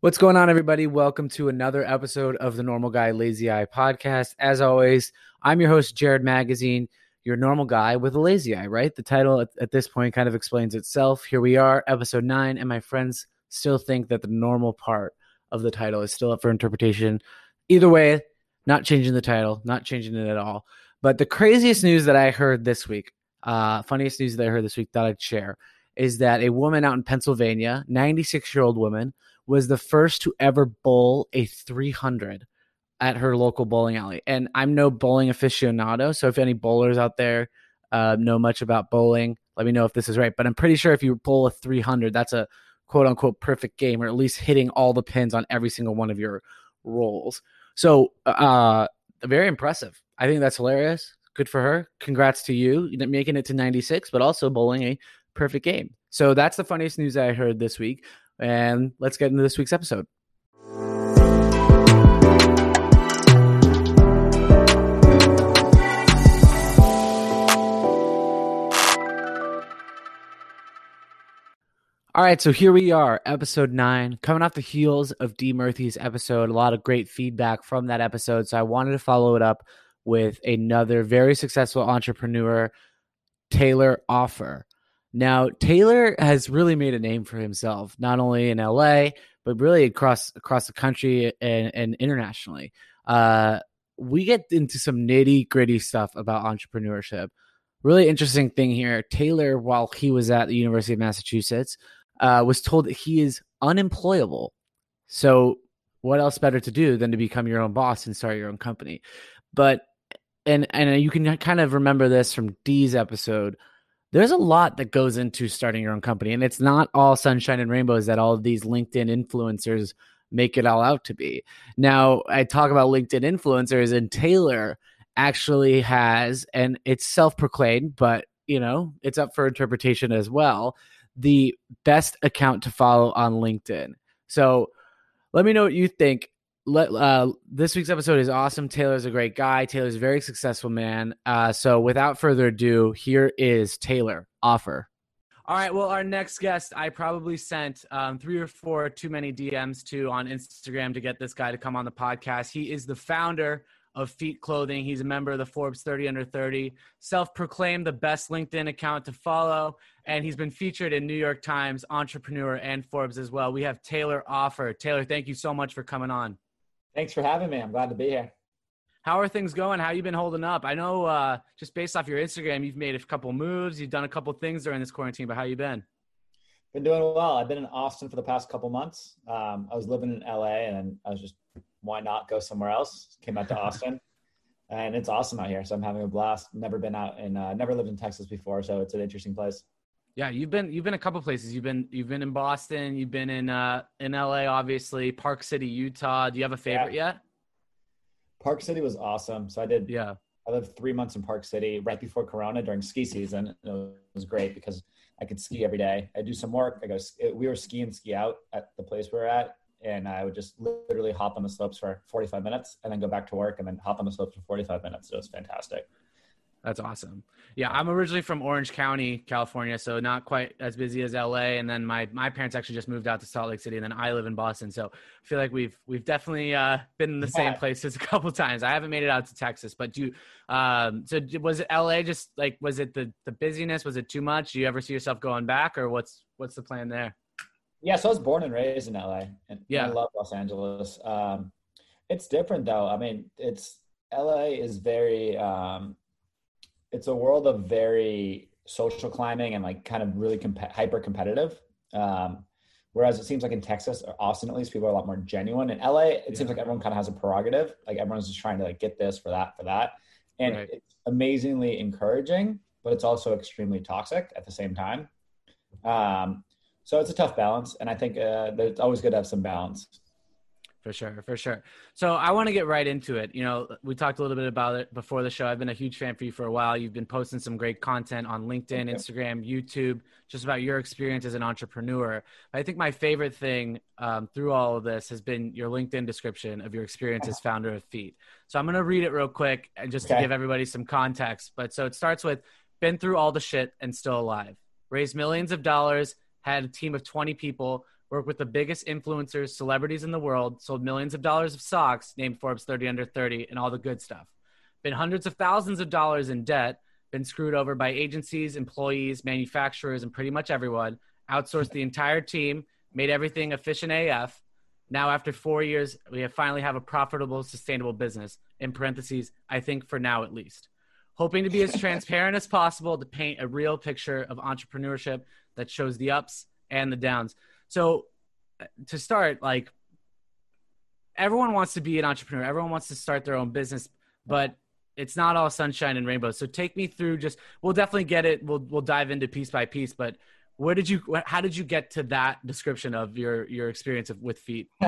What's going on, everybody? Welcome to another episode of the Normal Guy Lazy Eye podcast. As always, I'm your host, Jared Magazine, your normal guy with a lazy eye, right? The title at, at this point kind of explains itself. Here we are, episode nine, and my friends still think that the normal part of the title is still up for interpretation. Either way, not changing the title, not changing it at all. But the craziest news that I heard this week, uh, funniest news that I heard this week that I'd share, is that a woman out in Pennsylvania, 96 year old woman, was the first to ever bowl a 300 at her local bowling alley. And I'm no bowling aficionado, so if any bowlers out there uh, know much about bowling, let me know if this is right. But I'm pretty sure if you bowl a 300, that's a quote unquote perfect game, or at least hitting all the pins on every single one of your rolls. So, uh, very impressive. I think that's hilarious. Good for her. Congrats to you making it to 96, but also bowling a perfect game. So that's the funniest news I heard this week. And let's get into this week's episode. All right, so here we are, episode nine, coming off the heels of D. Murphy's episode. A lot of great feedback from that episode. So I wanted to follow it up with another very successful entrepreneur, Taylor Offer. Now, Taylor has really made a name for himself, not only in LA, but really across across the country and, and internationally. Uh, we get into some nitty gritty stuff about entrepreneurship. Really interesting thing here. Taylor, while he was at the University of Massachusetts, uh, was told that he is unemployable. So, what else better to do than to become your own boss and start your own company? But and and you can kind of remember this from Dee's episode there's a lot that goes into starting your own company and it's not all sunshine and rainbows that all of these linkedin influencers make it all out to be. Now i talk about linkedin influencers and taylor actually has and it's self-proclaimed but you know it's up for interpretation as well the best account to follow on linkedin. So let me know what you think let uh, this week's episode is awesome. Taylor's a great guy. Taylor's a very successful man. Uh, so without further ado, here is Taylor offer. All right. Well, our next guest, I probably sent um, three or four too many DMs to on Instagram to get this guy to come on the podcast. He is the founder of Feat Clothing. He's a member of the Forbes 30 Under 30, self proclaimed the best LinkedIn account to follow. And he's been featured in New York Times, Entrepreneur, and Forbes as well. We have Taylor Offer. Taylor, thank you so much for coming on. Thanks for having me. I'm glad to be here. How are things going? How you been holding up? I know uh, just based off your Instagram, you've made a couple moves. You've done a couple things during this quarantine, but how you been? Been doing well. I've been in Austin for the past couple months. Um, I was living in LA, and I was just, why not go somewhere else? Came out to Austin, and it's awesome out here. So I'm having a blast. Never been out and uh, never lived in Texas before, so it's an interesting place. Yeah, you've been you've been a couple places. You've been you've been in Boston. You've been in uh, in LA, obviously. Park City, Utah. Do you have a favorite yeah. yet? Park City was awesome. So I did. Yeah. I lived three months in Park City right before Corona during ski season. It was great because I could ski every day. I do some work. I go. We were ski and ski out at the place we were at, and I would just literally hop on the slopes for 45 minutes and then go back to work and then hop on the slopes for 45 minutes. It was fantastic. That's awesome. Yeah, I'm originally from Orange County, California, so not quite as busy as LA. And then my my parents actually just moved out to Salt Lake City, and then I live in Boston. So I feel like we've we've definitely uh, been in the yeah. same places a couple times. I haven't made it out to Texas, but do um, so was it LA? Just like was it the the busyness? Was it too much? Do you ever see yourself going back, or what's what's the plan there? Yeah, so I was born and raised in LA, and yeah, I love Los Angeles. Um, it's different though. I mean, it's LA is very um, it's a world of very social climbing and like kind of really comp- hyper competitive. Um, whereas it seems like in Texas or Austin, at least people are a lot more genuine. In LA, it yeah. seems like everyone kind of has a prerogative. Like everyone's just trying to like get this for that for that, and right. it's amazingly encouraging, but it's also extremely toxic at the same time. Um, so it's a tough balance, and I think uh, it's always good to have some balance. For sure, for sure. So I want to get right into it. You know, we talked a little bit about it before the show. I've been a huge fan for you for a while. You've been posting some great content on LinkedIn, Instagram, YouTube, just about your experience as an entrepreneur. I think my favorite thing um, through all of this has been your LinkedIn description of your experience as founder of Feat. So I'm going to read it real quick and just okay. to give everybody some context. But so it starts with been through all the shit and still alive, raised millions of dollars, had a team of 20 people worked with the biggest influencers, celebrities in the world, sold millions of dollars of socks, named Forbes 30 under 30, and all the good stuff. Been hundreds of thousands of dollars in debt, been screwed over by agencies, employees, manufacturers, and pretty much everyone. Outsourced the entire team, made everything efficient AF. Now, after four years, we have finally have a profitable, sustainable business. In parentheses, I think for now at least. Hoping to be as transparent as possible to paint a real picture of entrepreneurship that shows the ups and the downs. So, uh, to start, like everyone wants to be an entrepreneur, everyone wants to start their own business, but it's not all sunshine and rainbows. So take me through just we'll definitely get it. We'll we'll dive into piece by piece, but where did you how did you get to that description of your your experience of, with feat?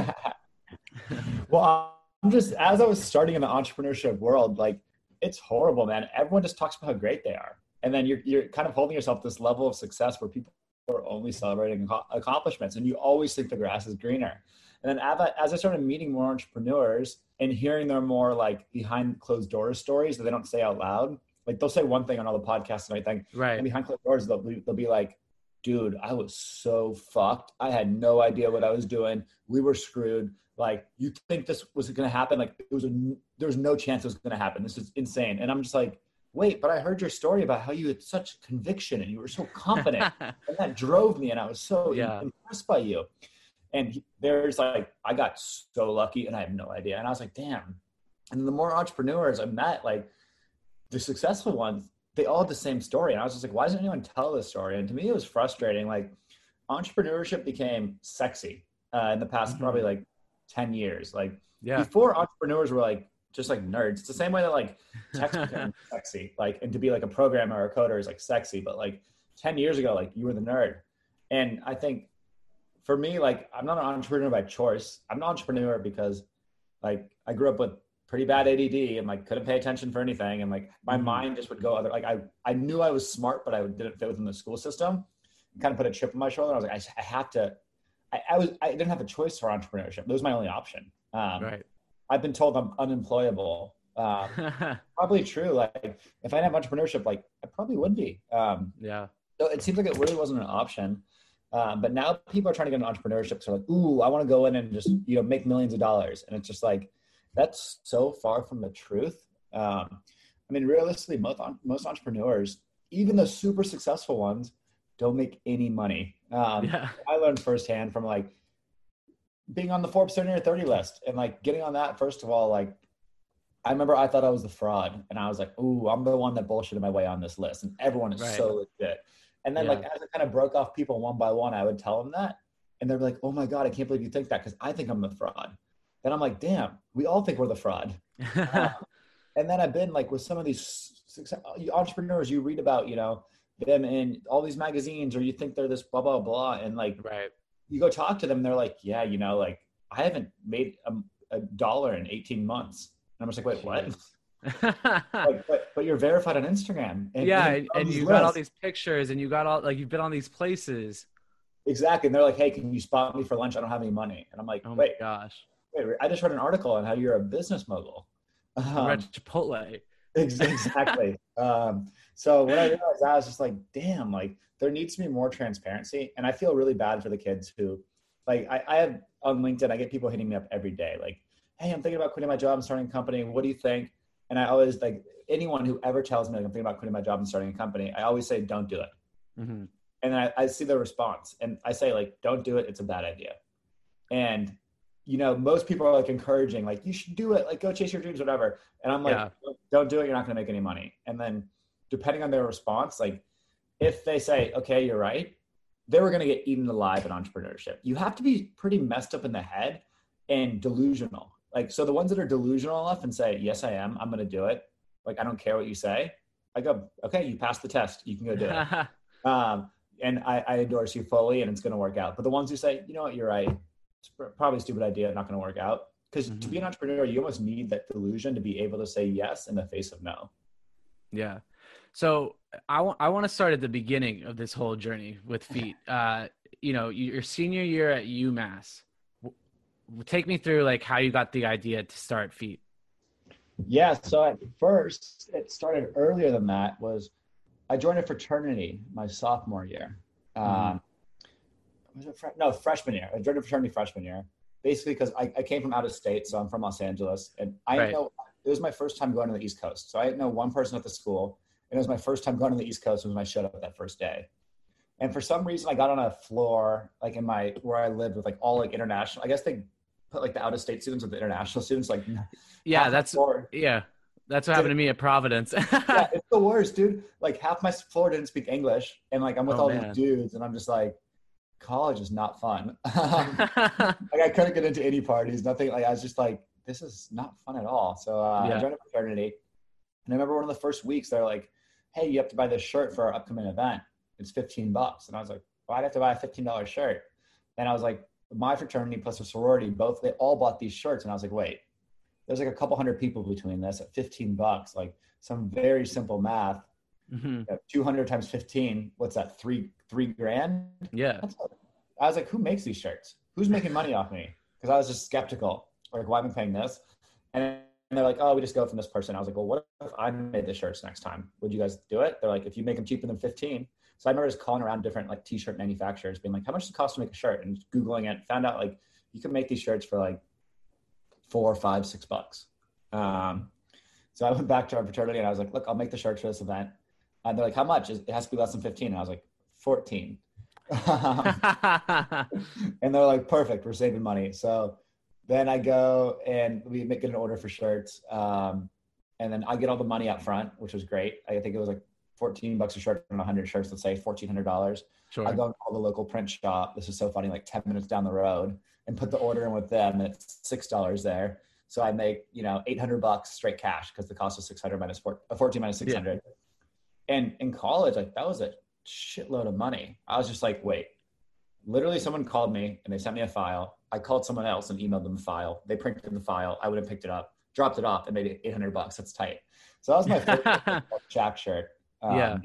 well, I'm just as I was starting in the entrepreneurship world, like it's horrible, man. Everyone just talks about how great they are. And then you're you're kind of holding yourself this level of success where people are only celebrating accomplishments and you always think the grass is greener. And then as I started meeting more entrepreneurs and hearing their more like behind closed doors stories that they don't say out loud, like they'll say one thing on all the podcasts and everything, right? And behind closed doors, they'll be, they'll be like, "Dude, I was so fucked. I had no idea what I was doing. We were screwed. Like, you think this was going to happen? Like, it was a there was no chance it was going to happen. This is insane." And I'm just like, wait, but I heard your story about how you had such conviction and you were so confident. and that drove me, and I was so yeah. impressed by you. And he, there's like, I got so lucky and I have no idea. And I was like, damn. And the more entrepreneurs I met, like the successful ones, they all had the same story. And I was just like, why doesn't anyone tell this story? And to me, it was frustrating. Like entrepreneurship became sexy uh, in the past mm-hmm. probably like 10 years. Like yeah. before entrepreneurs were like, just like nerds. It's the same way that like tech became sexy, like, and to be like a programmer or a coder is like sexy, but like 10 years ago, like you were the nerd. And I think for me, like I'm not an entrepreneur by choice. I'm an entrepreneur because like I grew up with pretty bad ADD and like couldn't pay attention for anything. And like my mm-hmm. mind just would go other, like I, I knew I was smart, but I didn't fit within the school system. Kind of put a chip on my shoulder. I was like, I, I have to, I, I, was, I didn't have a choice for entrepreneurship. That was my only option. Um, right. I've been told I'm unemployable. Um, probably true. Like if I didn't have entrepreneurship, like I probably would be. Um, yeah. So it seems like it really wasn't an option. Um, but now people are trying to get into entrepreneurship. So like, ooh, I want to go in and just you know make millions of dollars, and it's just like that's so far from the truth. Um, I mean, realistically, most most entrepreneurs, even the super successful ones, don't make any money. Um, yeah. I learned firsthand from like being on the Forbes 30 or 30 list and like getting on that. First of all, like I remember I thought I was the fraud, and I was like, ooh, I'm the one that bullshitted my way on this list, and everyone is right. so legit. And then yeah. like as I kind of broke off people one by one, I would tell them that. And they're like, oh my God, I can't believe you think that because I think I'm the fraud. And I'm like, damn, we all think we're the fraud. uh, and then I've been like with some of these success, entrepreneurs you read about, you know, them in all these magazines or you think they're this blah, blah, blah. And like, right. You go talk to them, and they're like, yeah, you know, like I haven't made a, a dollar in 18 months. And I'm just like, wait, what? like, but, but you're verified on Instagram. And, yeah, and, and you got all these pictures, and you got all like you've been on these places. Exactly, and they're like, "Hey, can you spot me for lunch? I don't have any money." And I'm like, "Oh wait, my gosh, wait, I just read an article on how you're a business mogul." Um, read Chipotle. Exactly. um, so when I realized that, I was just like, "Damn!" Like there needs to be more transparency, and I feel really bad for the kids who, like, I, I have on LinkedIn, I get people hitting me up every day, like, "Hey, I'm thinking about quitting my job and starting a company. What do you think?" And I always like anyone who ever tells me like, I'm thinking about quitting my job and starting a company, I always say, don't do it. Mm-hmm. And I, I see the response and I say like, don't do it. It's a bad idea. And, you know, most people are like encouraging, like, you should do it. Like, go chase your dreams, whatever. And I'm like, yeah. don't do it. You're not going to make any money. And then depending on their response, like if they say, okay, you're right, they were going to get eaten alive in entrepreneurship. You have to be pretty messed up in the head and delusional like, so the ones that are delusional enough and say, yes, I am, I'm going to do it. Like, I don't care what you say. I go, okay, you passed the test. You can go do it. um, and I, I endorse you fully and it's going to work out. But the ones who say, you know what, you're right. It's probably a stupid idea. Not going to work out. Because mm-hmm. to be an entrepreneur, you almost need that delusion to be able to say yes in the face of no. Yeah. So I want I want to start at the beginning of this whole journey with feat. Uh, you know, your senior year at UMass take me through like how you got the idea to start feat yeah so at first it started earlier than that was i joined a fraternity my sophomore year mm-hmm. um, fre- no freshman year. I joined a fraternity freshman year, basically because I, I came from out of state, so I'm from Los Angeles, and I right. know it was my first time going to the East Coast. So I didn't know one person at the school, and it was my first time going to the East Coast when I showed up that first day. And for some reason, I got on a floor like in my where I lived with like all like international. I guess they put like the out of state students with the international students. Like, yeah, that's yeah, that's what happened to me at Providence. yeah, it's the worst, dude. Like half my floor didn't speak English, and like I'm with oh, all man. these dudes, and I'm just like, college is not fun. like I couldn't get into any parties, nothing. Like I was just like, this is not fun at all. So uh, yeah. I joined a fraternity, and I remember one of the first weeks they're like, "Hey, you have to buy this shirt for our upcoming event. It's 15 bucks." And I was like, "Why'd I have to buy a 15 dollar shirt?" And I was like, my fraternity plus a sorority, both they all bought these shirts, and I was like, wait, there's like a couple hundred people between this at 15 bucks, like some very simple math. Mm-hmm. 200 times 15, what's that? Three three grand? Yeah. I was like, who makes these shirts? Who's making money off me? Because I was just skeptical. Like, why am I paying this? And they're like, oh, we just go from this person. I was like, well, what if I made the shirts next time? Would you guys do it? They're like, if you make them cheaper than 15. So I remember just calling around different like t-shirt manufacturers, being like, how much does it cost to make a shirt? And Googling it, found out like you can make these shirts for like four, five, six bucks. Um, so I went back to our fraternity and I was like, look, I'll make the shirts for this event. And they're like, how much? It has to be less than 15. And I was like, 14. and they're like, perfect, we're saving money. So then I go and we make an order for shirts. Um, and then I get all the money up front, which was great. I think it was like 14 bucks a shirt on 100 shirts, let's say $1,400. Sure. I go and call the local print shop. This is so funny, like 10 minutes down the road and put the order in with them. And it's $6 there. So I make, you know, 800 bucks straight cash because the cost was 600 minus four, uh, 14 minus 600. Yeah. And in college, like that was a shitload of money. I was just like, wait, literally someone called me and they sent me a file. I called someone else and emailed them the file. They printed the file. I would have picked it up, dropped it off and made it 800 bucks. That's tight. So that was my first Jack shirt. Um, yeah.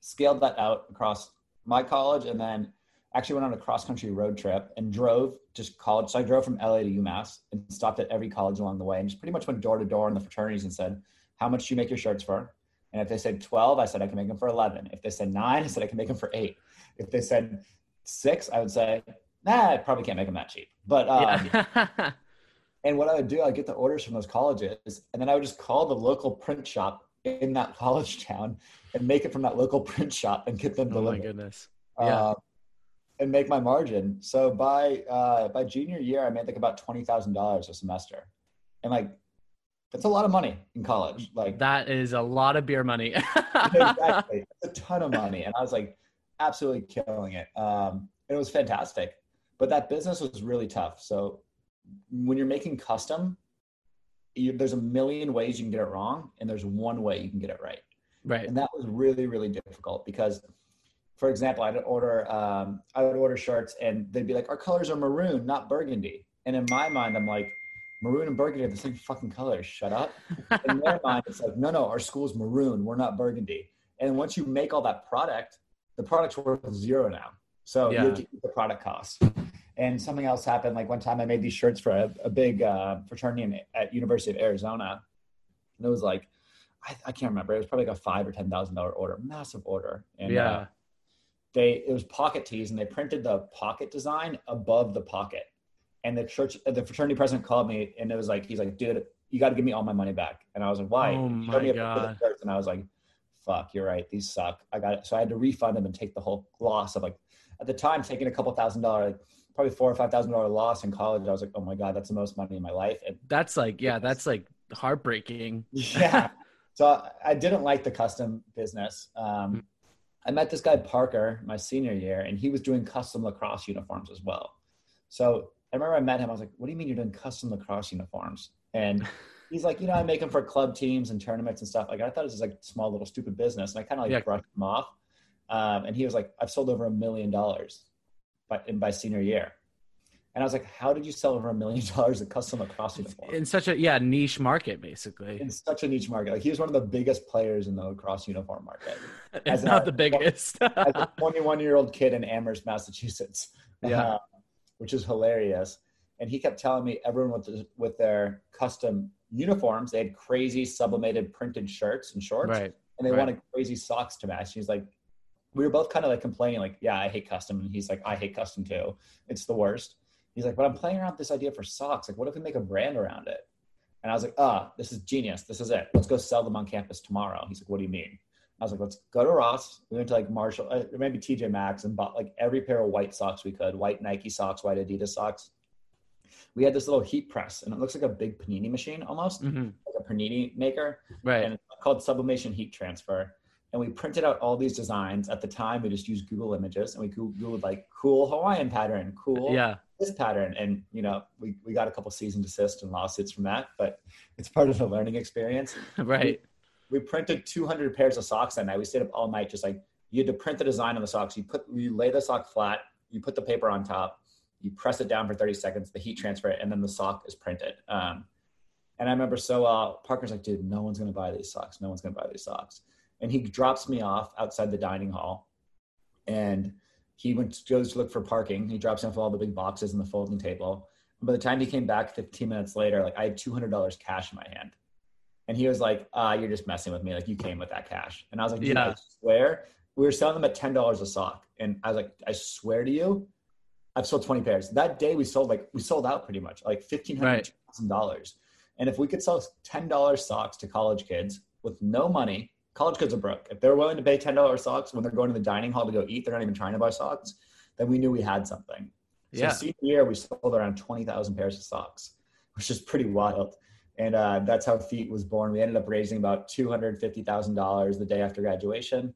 Scaled that out across my college and then actually went on a cross country road trip and drove just college. So I drove from LA to UMass and stopped at every college along the way and just pretty much went door to door in the fraternities and said, How much do you make your shirts for? And if they said 12, I said I can make them for 11. If they said nine, I said I can make them for eight. If they said six, I would say, nah, I probably can't make them that cheap. But, um, yeah. and what I would do, I'd get the orders from those colleges and then I would just call the local print shop in that college town and make it from that local print shop and get them delivered. Oh my goodness. Uh, yeah. Uh, and make my margin. So by uh, by junior year, I made like about twenty thousand dollars a semester, and like that's a lot of money in college. Like that is a lot of beer money. exactly, a ton of money, and I was like absolutely killing it. Um, and it was fantastic, but that business was really tough. So when you're making custom, you, there's a million ways you can get it wrong, and there's one way you can get it right. Right. And that was really, really difficult because, for example, I'd order, um, I would order shirts, and they'd be like, "Our colors are maroon, not burgundy." And in my mind, I'm like, "Maroon and burgundy are the same fucking colors. Shut up." in their mind, it's like, "No, no, our school's maroon. We're not burgundy." And once you make all that product, the product's worth zero now. So yeah. you keep the product cost. And something else happened. Like one time I made these shirts for a, a big uh, fraternity in, at University of Arizona. And it was like, I, I, can't remember. It was probably like a five or ten thousand dollar order, massive order. And yeah, uh, they it was pocket tees, and they printed the pocket design above the pocket. And the church, the fraternity president called me, and it was like, he's like, dude, you got to give me all my money back. And I was like, why? Oh my god! And I was like, fuck, you're right. These suck. I got it. So I had to refund them and take the whole loss of like, at the time, taking a couple thousand dollar, like probably four or five thousand dollar loss in college. I was like, oh my god, that's the most money in my life. And that's like, yeah, that's like heartbreaking. yeah. So I didn't like the custom business. Um, hmm. I met this guy Parker my senior year, and he was doing custom lacrosse uniforms as well. So I remember I met him. I was like, "What do you mean you're doing custom lacrosse uniforms?" And he's like, "You know, I make them for club teams and tournaments and stuff." Like I thought it was like small little stupid business, and I kind of like yeah. brushed him off. Um, and he was like, "I've sold over a million dollars by by senior year." And I was like, how did you sell over a million dollars of custom lacrosse uniform? In such a yeah niche market, basically. In such a niche market, like he was one of the biggest players in the lacrosse uniform market. As not a, the biggest. as a 21 year old kid in Amherst, Massachusetts. Yeah, uh, which is hilarious. And he kept telling me everyone with the, with their custom uniforms, they had crazy sublimated printed shirts and shorts, right. and they right. wanted crazy socks to match. He's like, we were both kind of like complaining, like, yeah, I hate custom. And he's like, I hate custom too. It's the worst. He's like, but I'm playing around with this idea for socks. Like, what if we make a brand around it? And I was like, ah, oh, this is genius. This is it. Let's go sell them on campus tomorrow. He's like, what do you mean? I was like, let's go to Ross. We went to like Marshall, uh, maybe TJ Maxx, and bought like every pair of white socks we could white Nike socks, white Adidas socks. We had this little heat press, and it looks like a big panini machine almost, mm-hmm. like a panini maker. Right. And it's called sublimation heat transfer. And we printed out all these designs. At the time, we just used Google Images, and we Googled like cool Hawaiian pattern, cool yeah. this pattern, and you know, we we got a couple cease and desist and lawsuits from that, but it's part of the learning experience. right we printed 200 pairs of socks that night. We stayed up all night, just like you had to print the design on the socks. You put, you lay the sock flat, you put the paper on top, you press it down for 30 seconds, the heat transfer and then the sock is printed. Um, and I remember so uh, Parker's like, dude, no one's gonna buy these socks. No one's gonna buy these socks. And he drops me off outside the dining hall, and he went goes to look for parking. He drops off all the big boxes and the folding table. And by the time he came back 15 minutes later, like I had $200 cash in my hand. And he was like, uh, you're just messing with me. Like you came with that cash. And I was like, yeah. I swear. We were selling them at $10 a sock. And I was like, I swear to you, I've sold 20 pairs. That day we sold like, we sold out pretty much like 1,500, right. $2,000. And if we could sell $10 socks to college kids with no money, college kids are broke. If they're willing to pay $10 socks when they're going to the dining hall to go eat, they're not even trying to buy socks, then we knew we had something. So yeah. senior year, we sold around 20,000 pairs of socks, which is pretty wild and uh, that's how Feat was born. We ended up raising about two hundred fifty thousand dollars the day after graduation,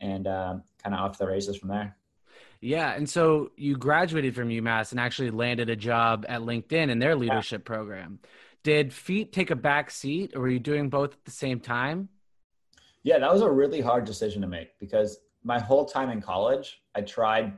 and um, kind of off the races from there. Yeah, and so you graduated from UMass and actually landed a job at LinkedIn in their leadership yeah. program. Did Feat take a back seat, or were you doing both at the same time? Yeah, that was a really hard decision to make because my whole time in college, I tried.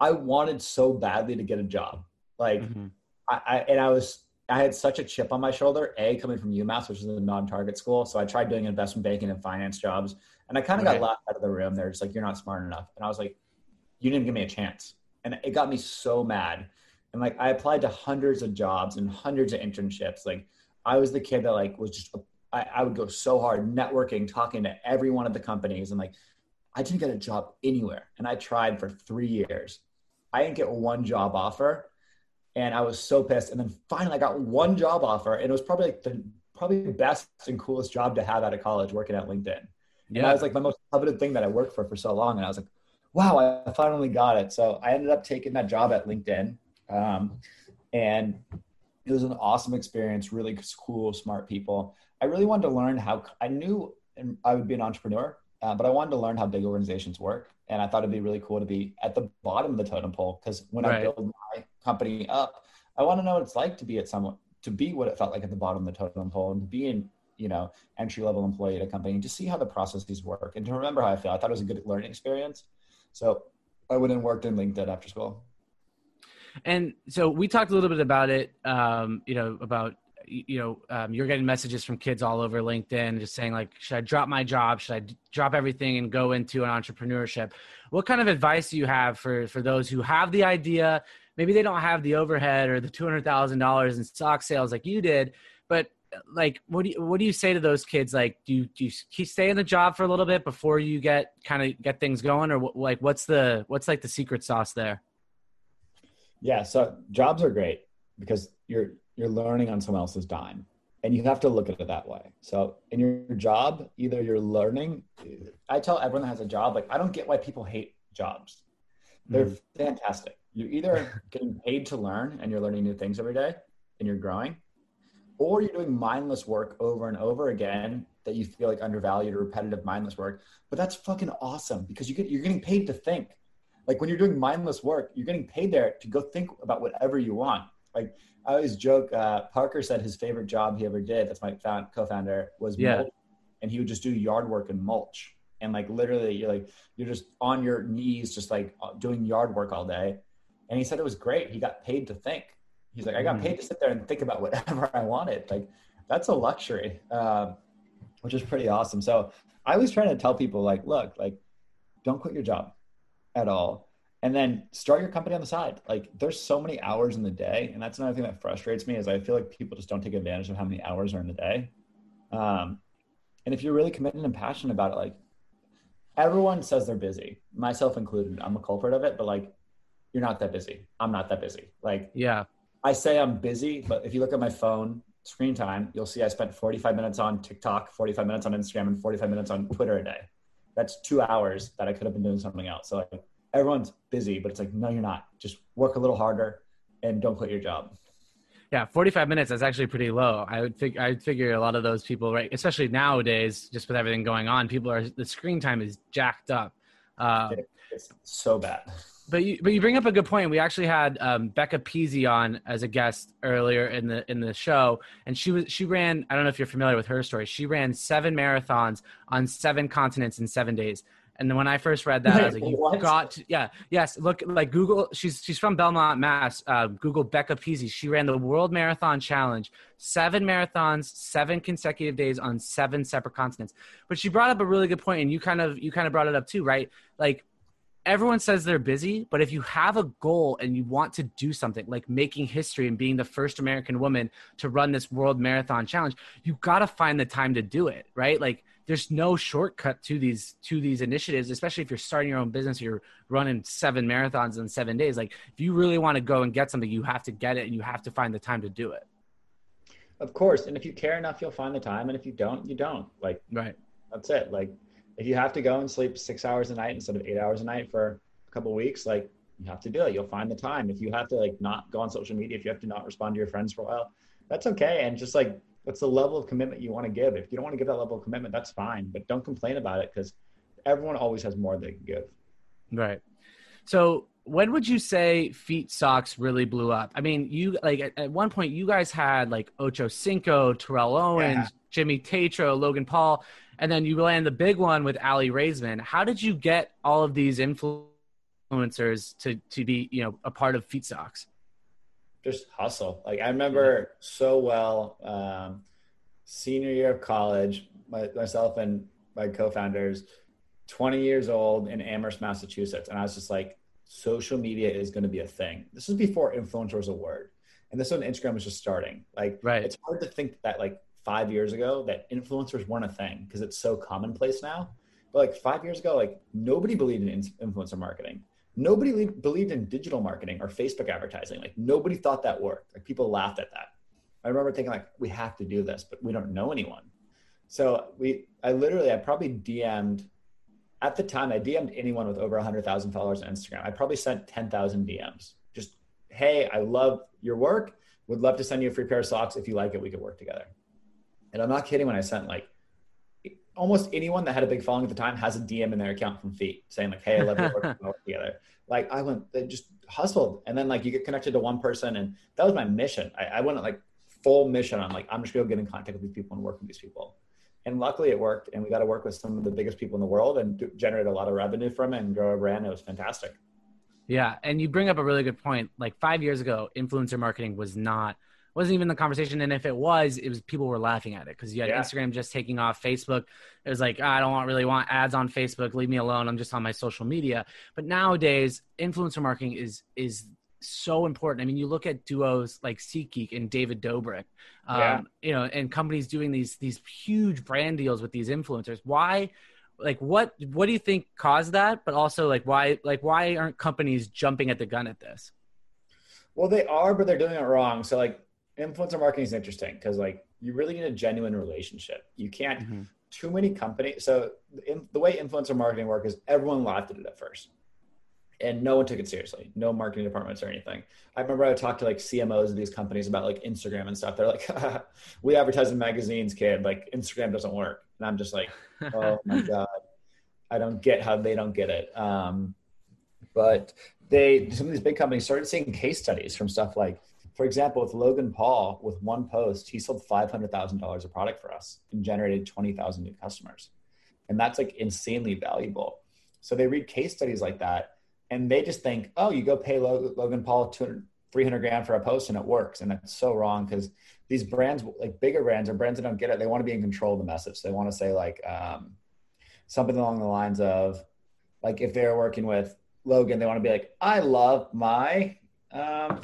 I wanted so badly to get a job, like, mm-hmm. I, I and I was I had such a chip on my shoulder, A, coming from UMass, which is a non target school. So I tried doing investment banking and finance jobs. And I kind of got laughed out of the room. They're just like, you're not smart enough. And I was like, you didn't give me a chance. And it got me so mad. And like, I applied to hundreds of jobs and hundreds of internships. Like, I was the kid that like was just, I, I would go so hard networking, talking to every one of the companies. And like, I didn't get a job anywhere. And I tried for three years. I didn't get one job offer and I was so pissed. And then finally, I got one job offer, and it was probably like the probably best and coolest job to have out of college, working at LinkedIn. Yeah, and that was like my most coveted thing that I worked for for so long, and I was like, wow, I finally got it. So I ended up taking that job at LinkedIn, um, and it was an awesome experience. Really cool, smart people. I really wanted to learn how. I knew I would be an entrepreneur, uh, but I wanted to learn how big organizations work. And I thought it'd be really cool to be at the bottom of the totem pole because when right. I build my company up, I want to know what it's like to be at someone to be what it felt like at the bottom of the totem pole and to be in you know entry level employee at a company to see how the processes work and to remember how I feel. I thought it was a good learning experience. So I went and worked in LinkedIn after school. And so we talked a little bit about it, um, you know, about you know um, you're getting messages from kids all over linkedin just saying like should i drop my job should i d- drop everything and go into an entrepreneurship what kind of advice do you have for for those who have the idea maybe they don't have the overhead or the $200000 in stock sales like you did but like what do you what do you say to those kids? Like do you, do you stay in the job for a little bit before you get kind of get things going or like what's the what's like the secret sauce there? Yeah so jobs are great because you're you're learning on someone else's dime and you have to look at it that way. So in your job either you're learning i tell everyone that has a job like i don't get why people hate jobs. They're mm. fantastic you're either getting paid to learn and you're learning new things every day and you're growing or you're doing mindless work over and over again that you feel like undervalued or repetitive mindless work but that's fucking awesome because you get you're getting paid to think like when you're doing mindless work you're getting paid there to go think about whatever you want like I always joke. Uh, Parker said his favorite job he ever did. That's my found, co-founder was yeah. mulch, and he would just do yard work and mulch. And like literally, you're like you're just on your knees, just like doing yard work all day. And he said it was great. He got paid to think. He's like, I got paid to sit there and think about whatever I wanted. Like that's a luxury, uh, which is pretty awesome. So I was trying to tell people like, look, like, don't quit your job at all and then start your company on the side like there's so many hours in the day and that's another thing that frustrates me is i feel like people just don't take advantage of how many hours are in the day um, and if you're really committed and passionate about it like everyone says they're busy, myself included. I'm a culprit of it, but like, you're not that busy. I'm not that busy. Like, yeah, I say I'm busy, but if you look at my phone screen time, you'll see I spent 45 minutes on TikTok, 45 minutes on Instagram, and 45 minutes on Twitter a day. That's two hours that I could have been doing something else. So like, everyone's busy, but it's like, no, you're not. Just work a little harder and don't quit your job. Yeah, 45 minutes is actually pretty low. I would think I would figure a lot of those people, right, especially nowadays, just with everything going on, people are the screen time is jacked up. Uh, it's so bad. But you, but you bring up a good point. We actually had um, Becca Pizzi on as a guest earlier in the in the show, and she was she ran. I don't know if you're familiar with her story. She ran seven marathons on seven continents in seven days. And then when I first read that, I was like, "You what? got to, yeah, yes." Look, like Google. She's she's from Belmont, Mass. Uh, Google Becca Pizzi. She ran the World Marathon Challenge, seven marathons, seven consecutive days on seven separate continents. But she brought up a really good point, and you kind of you kind of brought it up too, right? Like everyone says they're busy, but if you have a goal and you want to do something like making history and being the first American woman to run this World Marathon Challenge, you've got to find the time to do it, right? Like there's no shortcut to these to these initiatives especially if you're starting your own business you're running seven marathons in seven days. Like if you really want to go and get something you have to get it and you have to find the time to do it. Of course and if you care enough you'll find the time and if you don't you don't. Like right. that's it. Like if you have to go and sleep six hours a night instead of eight hours a night for a couple weeks like you have to do it you'll find the time if you have to like not go on social media if you have to not respond to your friends for a while that's okay and just like what's the level of commitment you want to give. If you don't want to give that level of commitment, that's fine, but don't complain about it because everyone always has more they can give. Right. So when would you say feat socks really blew up? I mean, you like at, at one point you guys had like Ocho Cinco, Terrell Owens, yeah. Jimmy Tatro, Logan Paul, and then you land the big one with Aly Raisman. How did you get all of these influencers to to be you know a part of feat socks? just hustle. Like I remember so well, um, senior year of college, my, myself and my co-founders, 20 years old in Amherst, Massachusetts. And I was just like, social media is going to be a thing. This was before influencer was a word. And this when Instagram was just starting. Like, right. it's hard to think that like five years ago that influencers weren't a thing because it's so commonplace now. But like five years ago, like nobody believed in influencer marketing nobody believed in digital marketing or Facebook advertising. Like nobody thought that worked. Like people laughed at that. I remember thinking like, we have to do this, but we don't know anyone. So we, I literally, I probably DM'd at the time. I DM'd anyone with over hundred thousand followers on Instagram. I probably sent ten thousand DMs. Just, hey, I love your work. Would love to send you a free pair of socks. If you like it, we could work together. And I'm not kidding when I sent like almost anyone that had a big following at the time has a DM in their account from Feat saying like, "Hey, I love your work together." Like I went, they just hustled, and then like you get connected to one person, and that was my mission. I, I went like full mission on like I'm just gonna get in contact with these people and work with these people, and luckily it worked, and we got to work with some of the biggest people in the world and generate a lot of revenue from it and grow a brand. It was fantastic. Yeah, and you bring up a really good point. Like five years ago, influencer marketing was not wasn't even the conversation. And if it was, it was people were laughing at it because you had yeah. Instagram just taking off. Facebook, it was like, I don't want, really want ads on Facebook. Leave me alone. I'm just on my social media. But nowadays, influencer marketing is is so important. I mean, you look at duos like SeatGeek and David Dobrik, um, yeah. you know, and companies doing these these huge brand deals with these influencers. Why? Like what what do you think caused that? But also like why like why aren't companies jumping at the gun at this? Well, they are, but they're doing it wrong. So like influencer marketing is interesting because like you really need a genuine relationship. You can't mm-hmm. too many companies. So in, the way influencer marketing work is everyone laughed at it at first, and no one took it seriously. No marketing departments or anything. I remember I talked to like CMOs of these companies about like Instagram and stuff. They're like, "We advertise in magazines, kid. Like Instagram doesn't work." And I'm just like, "Oh my god." I don't get how they don't get it. Um, but they some of these big companies started seeing case studies from stuff like for example, with Logan Paul, with one post, he sold $500,000 of product for us and generated 20,000 new customers. And that's like insanely valuable. So they read case studies like that and they just think, oh, you go pay Logan Paul 200, 300 grand for a post and it works. And that's so wrong because these brands, like bigger brands or brands that don't get it, they want to be in control of the message. So they want to say like um, something along the lines of, like if they're working with Logan, they want to be like, I love my um,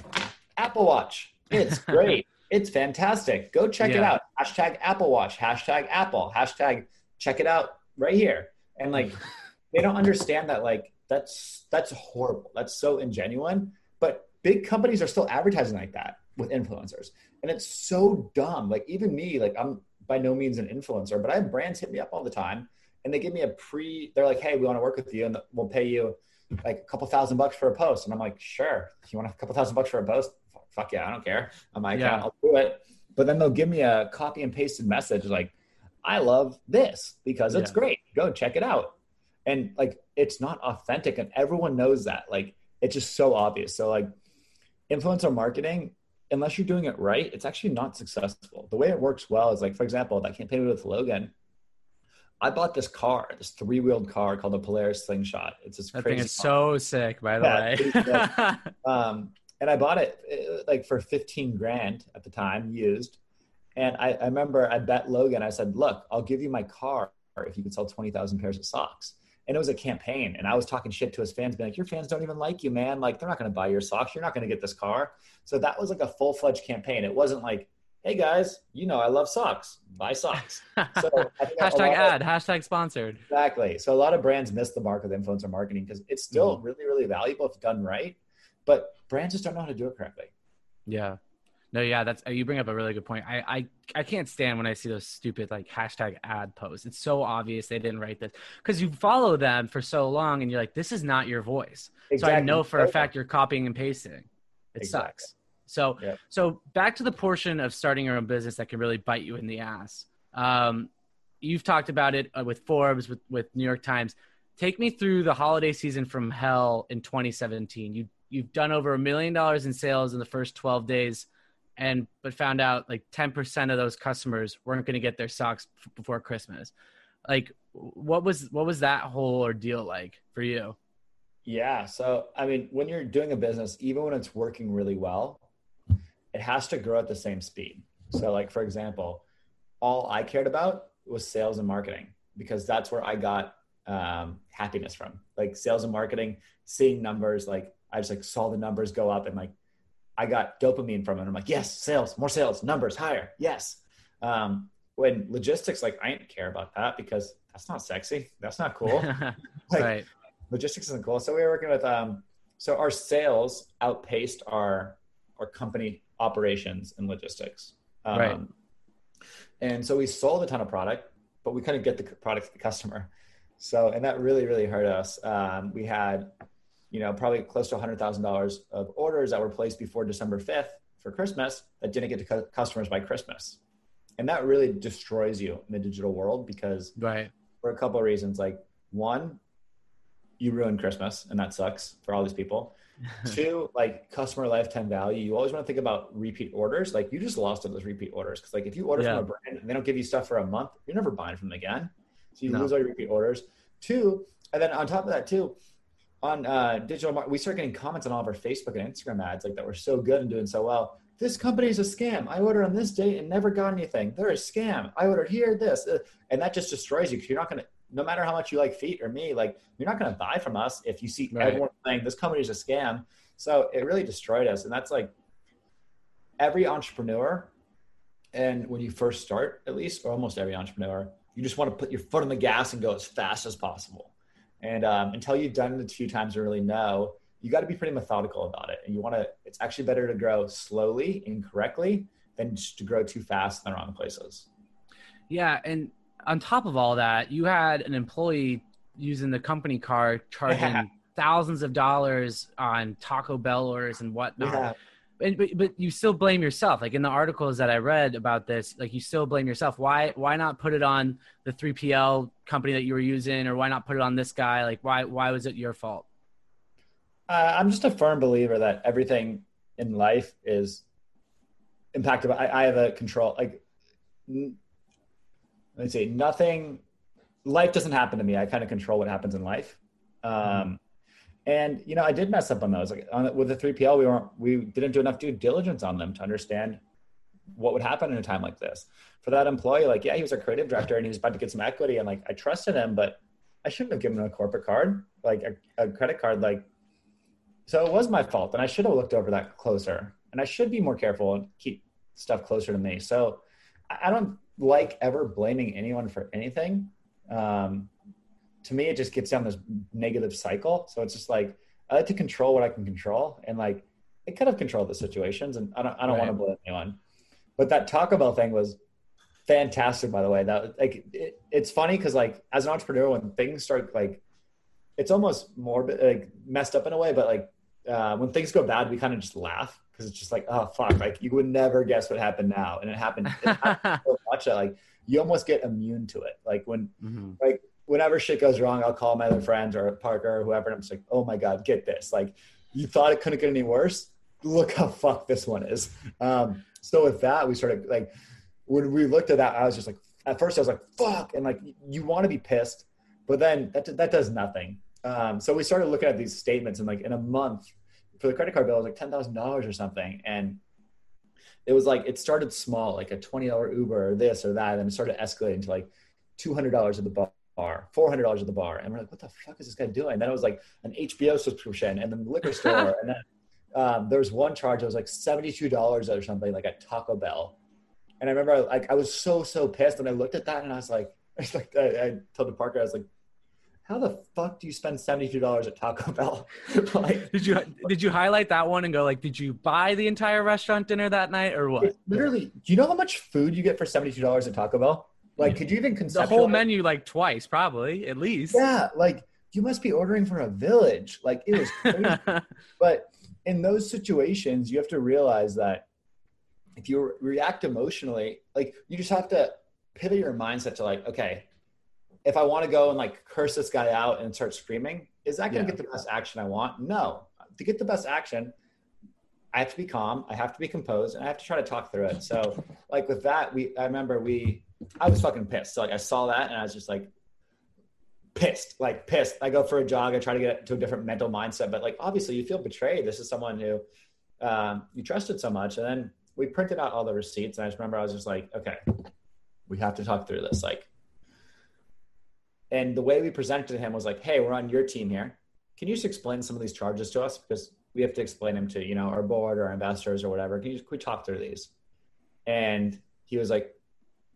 Apple Watch. It's great. it's fantastic. Go check yeah. it out. Hashtag Apple Watch. Hashtag Apple. Hashtag check it out right here. And like they don't understand that like that's that's horrible. That's so ingenuine. But big companies are still advertising like that with influencers, and it's so dumb. Like even me, like I'm by no means an influencer, but I have brands hit me up all the time, and they give me a pre. They're like, "Hey, we want to work with you, and we'll pay you like a couple thousand bucks for a post." And I'm like, "Sure, if you want a couple thousand bucks for a post? Fuck yeah, I don't care. I'm like, yeah. I'll do it." But then they'll give me a copy and pasted message like, "I love this because it's yeah. great. Go check it out." And like, it's not authentic, and everyone knows that. Like, it's just so obvious. So like, influencer marketing unless you're doing it right, it's actually not successful. The way it works well is like, for example, that campaign with Logan. I bought this car, this three wheeled car called the Polaris Slingshot. It's this that crazy. thing is so sick, by the yeah, way. um, and I bought it uh, like for 15 grand at the time, used. And I, I remember I bet Logan, I said, Look, I'll give you my car if you can sell 20,000 pairs of socks and it was a campaign and i was talking shit to his fans being like your fans don't even like you man. Like they're not going to buy your socks. You're not going to get this car. So that was like a full-fledged campaign. It wasn't like hey guys you know i love socks. Buy socks. So hashtag ad of, hashtag sponsored. Exactly. So a lot of brands miss the mark with influencer marketing because it's still mm-hmm. really really valuable if done right but brands just don't know how to do it correctly. Yeah no, yeah, that's you bring up a really good point. I, I I can't stand when I see those stupid like hashtag ad posts. It's so obvious they didn't write this because you follow them for so long and you're like, this is not your voice. Exactly. So I know for a fact you're copying and pasting. It exactly. sucks. So so back to the portion of starting your own business that can really bite you in the ass. Um, you've talked about it uh, with Forbes, with with New York Times. Take me through the holiday season from hell in 2017. You you've done over a million dollars in sales in the first 12 days and but found out like 10% of those customers weren't going to get their socks f- before christmas. Like what was what was that whole ordeal like for you? Yeah so i mean when you're doing a business even when it's working really well it has to grow at the same speed. So like for example all i cared about was sales and marketing because that's where i got um, happiness from. Like sales and marketing seeing numbers like i just like saw the numbers go up and like I got dopamine from it. I'm like, yes, sales, more sales, numbers higher. Yes. Um, when logistics, like I didn't care about that because that's not sexy. That's not cool. like, right. Logistics isn't cool. So we were working with, um, so our sales outpaced our, our company operations and logistics. Um, right. And so we sold a ton of product, but we couldn't get the product to the customer. So, and that really, really hurt us. Um, we had you know, probably close to $100,000 of orders that were placed before December 5th for Christmas that didn't get to customers by Christmas. And that really destroys you in the digital world because right. for a couple of reasons. Like one, you ruin Christmas and that sucks for all these people. Two, like customer lifetime value. You always want to think about repeat orders. Like you just lost all those repeat orders. Cause like if you order yeah. from a brand and they don't give you stuff for a month, you're never buying from them again. So you no. lose all your repeat orders. Two, and then on top of that too, on uh, digital marketing, we started getting comments on all of our Facebook and Instagram ads like that were so good and doing so well. This company is a scam. I ordered on this date and never got anything. They're a scam. I ordered here, this, uh, and that just destroys you because you're not going to. No matter how much you like feat or me, like you're not going to buy from us if you see right. everyone saying this company is a scam. So it really destroyed us, and that's like every entrepreneur. And when you first start, at least, or almost every entrepreneur, you just want to put your foot on the gas and go as fast as possible and um, until you've done it a few times and really know, you got to be pretty methodical about it. And you want to, it's actually better to grow slowly and correctly than just to grow too fast in the wrong places. Yeah. And on top of all that, you had an employee using the company car charging thousands of dollars on Taco Bell orders and whatnot. Yeah and, but, but you still blame yourself. Like in the articles that i read about this like you still blame yourself. Why why not put it on the 3pl company that you were using or why not put it on this guy? Like why why was it your fault? Uh, i'm just a firm believer that everything in life is impacted by i, I have a control like let me say nothing life doesn't happen to me. I kind of control what happens in life. Um, mm-hmm and you know, I did mess up on those. Like on, with the 3PL, we weren't we didn't do enough due diligence on them to understand what would happen in a time like this. For that employee, like, yeah, he was our creative director and he was about to get some equity, and like I trusted him, but I shouldn't have given him a corporate card, like a, a credit card, like. So it was my fault, and I should have looked over that closer, and I should be more careful and keep stuff closer to me. So I don't like ever blaming anyone for anything. Um, to me, it just gets down this negative cycle. So it's just like I like to control what I can control, and like it kind of control the situations. And I don't, I don't right. want to blame anyone. But that Taco Bell thing was fantastic, by the way. That like it, it's funny because like as an entrepreneur, when things start like, it's almost more like messed up in a way. But like uh, when things go bad, we kind of just laugh because it's just like, oh fuck, like you would never guess what happened now, and it happened, it happened so much that like you almost get immune to it. Like when mm-hmm. like whenever shit goes wrong, I'll call my other friends or Parker or whoever, and I'm just like, oh my god, get this! Like you thought it couldn't get any worse. Look how fucked this one is. Um, so with that, we started like when we looked at that, I was just like, at first I was like, fuck, and like you want to be pissed, but then that that does nothing. Um, so we started looking at these statements, and like in a month, for the credit card bill, it was like ten thousand dollars or something, and it was like it started small, like a twenty dollar Uber or this or that, and it started escalating to like two hundred dollars at the bar, four hundred dollars at the bar, and we're like, what the fuck is this guy doing? And then it was like an HBO subscription, and then the liquor store, and then um, there was one charge that was like seventy two dollars or something, like at Taco Bell. And I remember, like, I was so so pissed, and I looked at that, and I was like, I, was like, I, I told the Parker, I was like, how the fuck do you spend $72 at Taco Bell? like, did you did you highlight that one and go like, did you buy the entire restaurant dinner that night or what? Literally, do you know how much food you get for $72 at Taco Bell? Like, could you even consider the whole menu like twice, probably at least? Yeah, like you must be ordering for a village. Like it was crazy. but in those situations, you have to realize that if you react emotionally, like you just have to pivot your mindset to like, okay, if I want to go and like curse this guy out and start screaming, is that going to yeah. get the best action I want? No. To get the best action, I have to be calm. I have to be composed, and I have to try to talk through it. So, like with that, we I remember we I was fucking pissed. So like I saw that and I was just like pissed, like pissed. I go for a jog. I try to get to a different mental mindset, but like obviously you feel betrayed. This is someone who um, you trusted so much, and then we printed out all the receipts, and I just remember I was just like, okay, we have to talk through this. Like and the way we presented to him was like, hey, we're on your team here. Can you just explain some of these charges to us? Because we have to explain them to, you know, our board or our investors or whatever. Can you just, we talk through these? And he was like,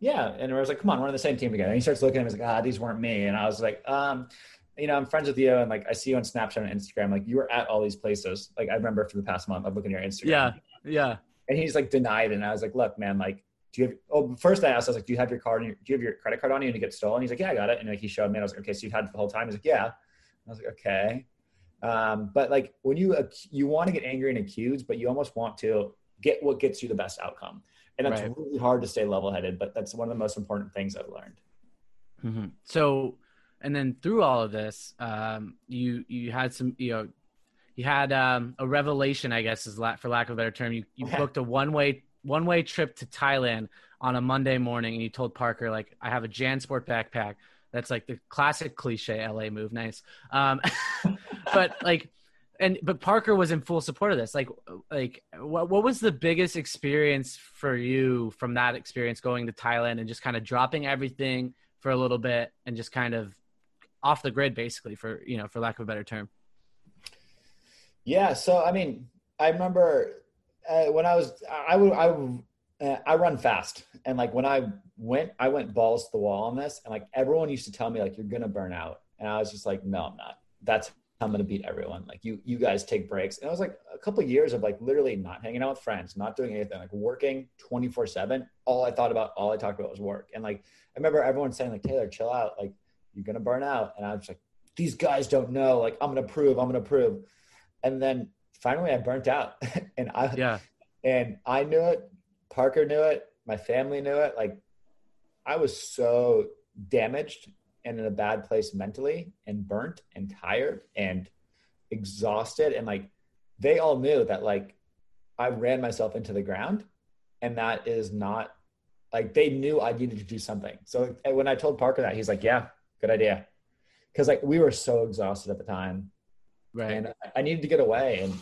yeah. And I was like, come on, we're on the same team together. And he starts looking at me, he's like, ah, these weren't me. And I was like, um, you know, I'm friends with you and like I see you on Snapchat and Instagram. Like you were at all these places. Like I remember for the past month, I'm looking at your Instagram. Yeah. Yeah. And he's like denied. And I was like, look, man, like do you have, oh, first I asked, I was like, do you have your card, do you have your credit card on you and it gets stolen? He's like, yeah, I got it. And like, he showed me, and I was like, okay, so you've had it the whole time. He's like, yeah. I was like, okay. Um, but like when you, you want to get angry and accused, but you almost want to get what gets you the best outcome. And that's right. really hard to stay level headed, but that's one of the most important things I've learned. Mm-hmm. So, and then through all of this, um, you, you had some, you know, you had um, a revelation, I guess, is for lack of a better term. You, you booked a one way one way trip to Thailand on a Monday morning, and you told Parker like, "I have a JanSport backpack." That's like the classic cliche LA move. Nice, um, but like, and but Parker was in full support of this. Like, like what what was the biggest experience for you from that experience going to Thailand and just kind of dropping everything for a little bit and just kind of off the grid, basically, for you know, for lack of a better term. Yeah. So I mean, I remember uh, when I was, I would, I would, uh, I run fast, and like when I went, I went balls to the wall on this, and like everyone used to tell me like you're gonna burn out, and I was just like, no, I'm not. That's I'm gonna beat everyone. Like you, you guys take breaks, and it was like a couple of years of like literally not hanging out with friends, not doing anything, like working 24 seven. All I thought about, all I talked about was work, and like I remember everyone saying like Taylor, chill out, like you're gonna burn out, and I was like, these guys don't know, like I'm gonna prove, I'm gonna prove, and then finally I burnt out. And I yeah. and I knew it, Parker knew it, my family knew it. Like I was so damaged and in a bad place mentally and burnt and tired and exhausted. And like they all knew that like I ran myself into the ground and that is not like they knew I needed to do something. So when I told Parker that, he's like, "Yeah, good idea," because like we were so exhausted at the time. Right. And i needed to get away. And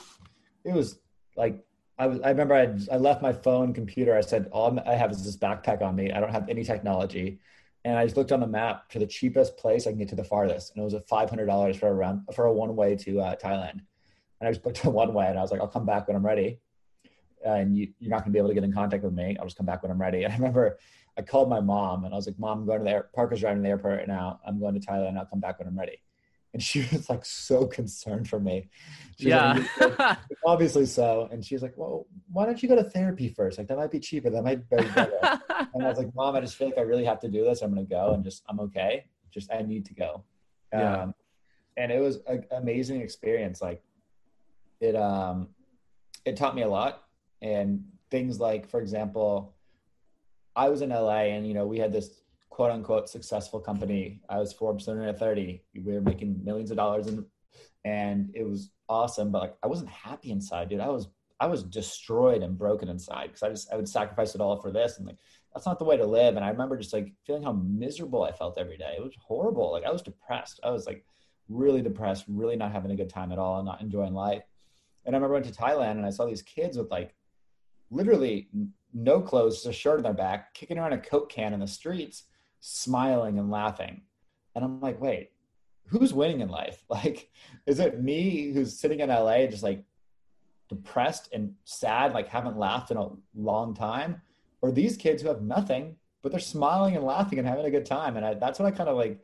it was like I, was, I remember I, I left my phone computer. I said all i have is this backpack on me. I don't have any technology and i just looked on the map to the cheapest place i can get to the farthest and it was a $500 for a run for a one way to uh, thailand and i just booked a one way and i was like i'll come back when i'm ready uh, and you, you're not going to be able to get in contact with me. I'll just come back when I'm ready. And I remember I called my mom and I was like, Mom, I'm going to the air- Parker's driving to the airport right now. I'm going to Thailand. I'll come back when I'm ready. And she was like so concerned for me. She yeah. Like, obviously so. And she was like, Well, why don't you go to therapy first? Like that might be cheaper. That might be better. and I was like, Mom, I just feel like I really have to do this. I'm gonna go and just I'm okay. Just I need to go. Yeah. Um, and it was an amazing experience. Like it um it taught me a lot. And things like, for example, I was in LA and you know, we had this quote unquote successful company. I was Forbes under 30. We were making millions of dollars and and it was awesome. But like I wasn't happy inside, dude. I was I was destroyed and broken inside because I just I would sacrifice it all for this and like that's not the way to live. And I remember just like feeling how miserable I felt every day. It was horrible. Like I was depressed. I was like really depressed, really not having a good time at all, and not enjoying life. And I remember I went to Thailand and I saw these kids with like literally no clothes, just a shirt on their back, kicking around a Coke can in the streets smiling and laughing. And I'm like, wait, who's winning in life? Like, is it me who's sitting in LA just like depressed and sad, like haven't laughed in a long time? Or these kids who have nothing, but they're smiling and laughing and having a good time? And I, that's what I kind of like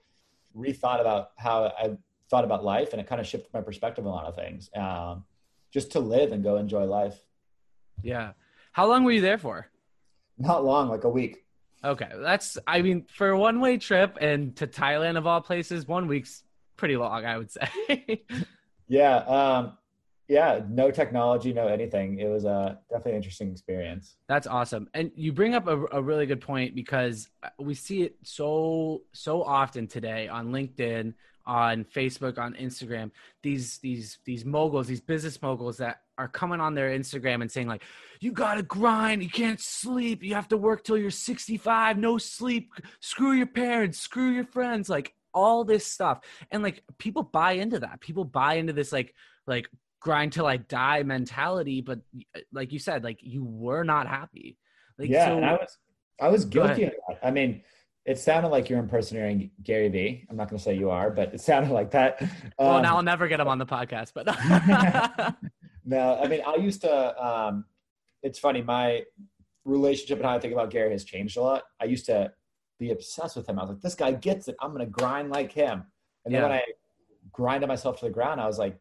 rethought about how I thought about life. And it kind of shifted my perspective on a lot of things. Um, just to live and go enjoy life. Yeah. How long were you there for? Not long, like a week. Okay, that's I mean for a one way trip and to Thailand of all places, one week's pretty long, I would say. yeah, um, yeah, no technology, no anything. It was a definitely an interesting experience. That's awesome, and you bring up a, a really good point because we see it so so often today on LinkedIn, on Facebook, on Instagram. These these these moguls, these business moguls that are coming on their Instagram and saying like, "You gotta grind. You can't sleep. You have to work till you're 65. No sleep. Screw your parents. Screw your friends. Like all this stuff." And like people buy into that. People buy into this like like grind till I die mentality. But like you said, like you were not happy. Like yeah, so, I was I was guilty of that. I mean it sounded like you're impersonating Gary Vee. I'm not going to say you are, but it sounded like that. Um, well, now I'll never get him on the podcast, but no, I mean, I used to, um, it's funny. My relationship and how I think about Gary has changed a lot. I used to be obsessed with him. I was like, this guy gets it. I'm going to grind like him. And then yeah. when I grinded myself to the ground, I was like,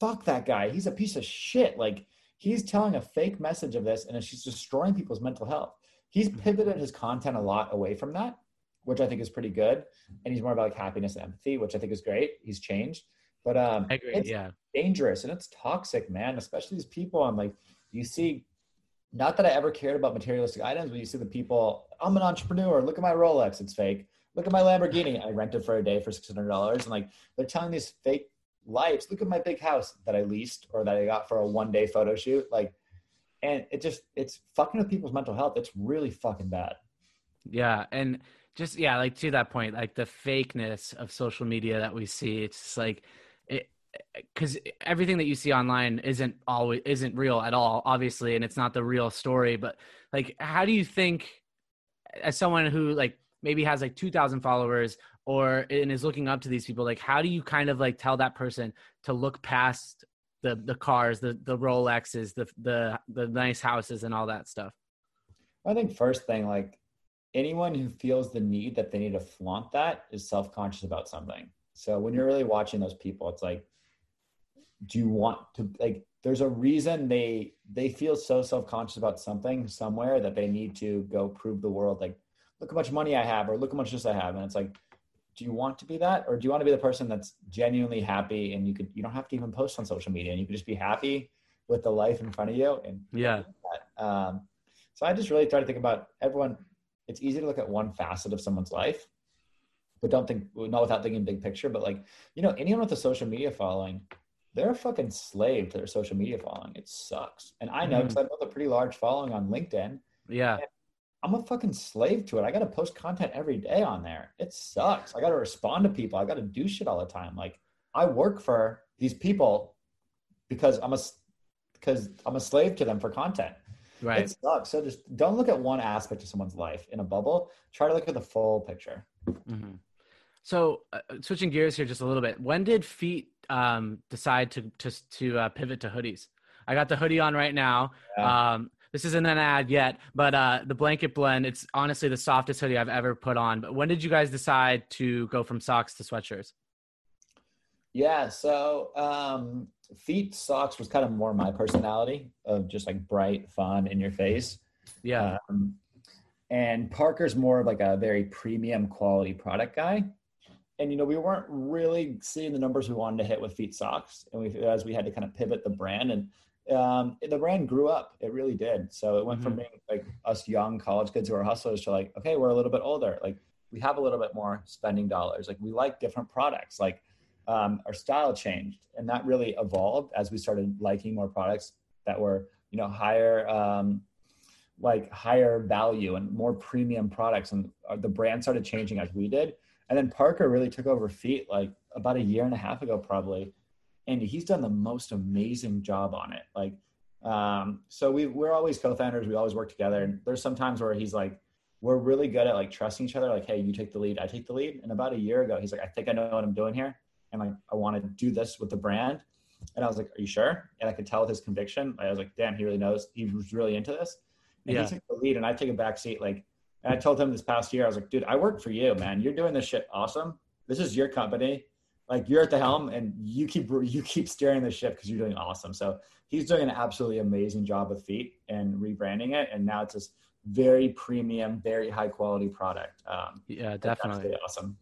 fuck that guy. He's a piece of shit. Like he's telling a fake message of this and she's destroying people's mental health he's mm-hmm. pivoted his content a lot away from that, which I think is pretty good. And he's more about like happiness and empathy, which I think is great. He's changed, but um, I agree. It's yeah, dangerous and it's toxic, man. Especially these people. I'm like, you see, not that I ever cared about materialistic items, but you see the people. I'm an entrepreneur. Look at my Rolex. It's fake. Look at my Lamborghini. I rented for a day for six hundred dollars, and like they're telling these fake lives. Look at my big house that I leased or that I got for a one day photo shoot. Like and it just it's fucking with people's mental health. It's really fucking bad. Yeah, and just yeah, like to that point, like the fakeness of social media that we see, it's just like it because everything that you see online isn't always isn't real at all, obviously, and it's not the real story. But like, how do you think, as someone who like maybe has like two thousand followers or and is looking up to these people, like how do you kind of like tell that person to look past the the cars, the the Rolexes, the the the nice houses, and all that stuff? I think first thing, like anyone who feels the need that they need to flaunt that is self conscious about something. So when you're really watching those people, it's like, do you want to like? There's a reason they they feel so self conscious about something somewhere that they need to go prove the world like, look how much money I have, or look how much this I have, and it's like do you want to be that? Or do you want to be the person that's genuinely happy and you could you don't have to even post on social media and you could just be happy with the life in front of you and yeah. um, so i just really try to think about everyone it's easy to look at one facet of someone's life but don't think not without thinking big picture but like you know anyone with a social media following they're a fucking slave to their social media following. It sucks. And i know because mm. i built a pretty large following on linkedin. Yeah I'm a fucking slave to it. I got to post content every day on there. It sucks. I got to respond to people. I got to do shit all the time. Like I work for these people because I'm a because I'm a slave to them for content. Right. It sucks. So just don't look at one aspect of someone's life in a bubble. Try to look at the full picture. Mm-hmm. So uh, switching gears here just a little bit. When did Feat um, decide to to to uh, pivot to hoodies? I got the hoodie on right now. Yeah. Um, this isn't an ad yet, but uh, the blanket blend, it's honestly the softest hoodie I've ever put on. But when did you guys decide to go from socks to sweatshirts? Yeah, so um, feat socks was kind of more my personality of just like bright, fun, in your face. Yeah. Um, and Parker's more of like a very premium quality product guy. And you know, we weren't really seeing the numbers we wanted to hit with feat socks, and we as we had to kind of pivot the brand and um, the brand grew up. It really did. So it went mm-hmm. from being like us young college kids who are hustlers to like, okay, we're a little bit older. Like we have a little bit more spending dollars. Like we like different products. Like um, our style changed, and that really evolved as we started liking more products that were, you know, higher, um, like higher value and more premium products. And uh, the brand started changing as we did. And then Parker really took over Feat like about a year and a half ago, probably and he's done the most amazing job on it. Like, um, so we we're always co-founders. We always work together. And there's some times where he's like, we're really good at like trusting each other. Like, hey, you take the lead, I take the lead. And about a year ago, he's like, I think I know what I'm doing here, and like I want to do this with the brand. And I was like, Are you sure? And I could tell with his conviction. I was like, Damn, he really knows. He was really into this. And yeah. he took the lead, and I take a back seat. Like, and I told him this past year, I was like, Dude, I work for you, man. You're doing this shit awesome. This is your company like you're at the helm and you keep you keep steering the ship because you're doing awesome. So he's doing an absolutely amazing job with Feat and rebranding it, and now it's this very premium, very high quality product. Um, yeah, definitely awesome.